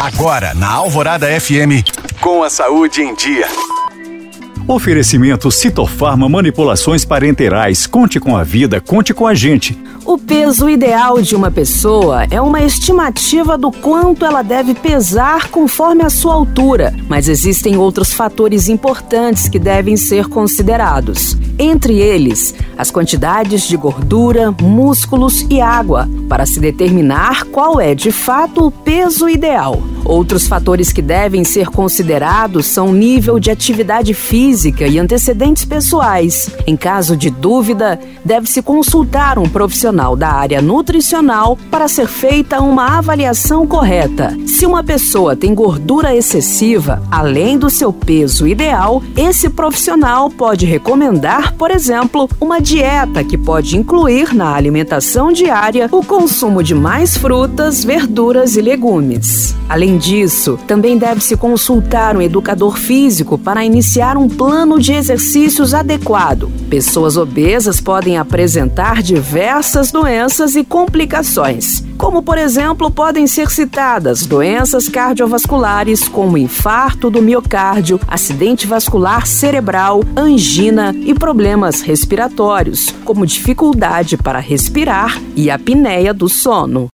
Agora, na Alvorada FM, com a saúde em dia. Oferecimento Citofarma Manipulações Parenterais. Conte com a vida, conte com a gente. O peso ideal de uma pessoa é uma estimativa do quanto ela deve pesar conforme a sua altura, mas existem outros fatores importantes que devem ser considerados. Entre eles, as quantidades de gordura, músculos e água, para se determinar qual é de fato o peso ideal. Outros fatores que devem ser considerados são nível de atividade física e antecedentes pessoais. Em caso de dúvida, deve-se consultar um profissional da área nutricional para ser feita uma avaliação correta. Se uma pessoa tem gordura excessiva, além do seu peso ideal, esse profissional pode recomendar, por exemplo, uma dieta que pode incluir na alimentação diária o consumo de mais frutas, verduras e legumes. Além disso, também deve-se consultar um educador físico para iniciar um plano de exercícios adequado. Pessoas obesas podem apresentar diversas doenças e complicações, como, por exemplo, podem ser citadas doenças cardiovasculares como infarto do miocárdio, acidente vascular cerebral, angina e problemas respiratórios, como dificuldade para respirar e apneia do sono.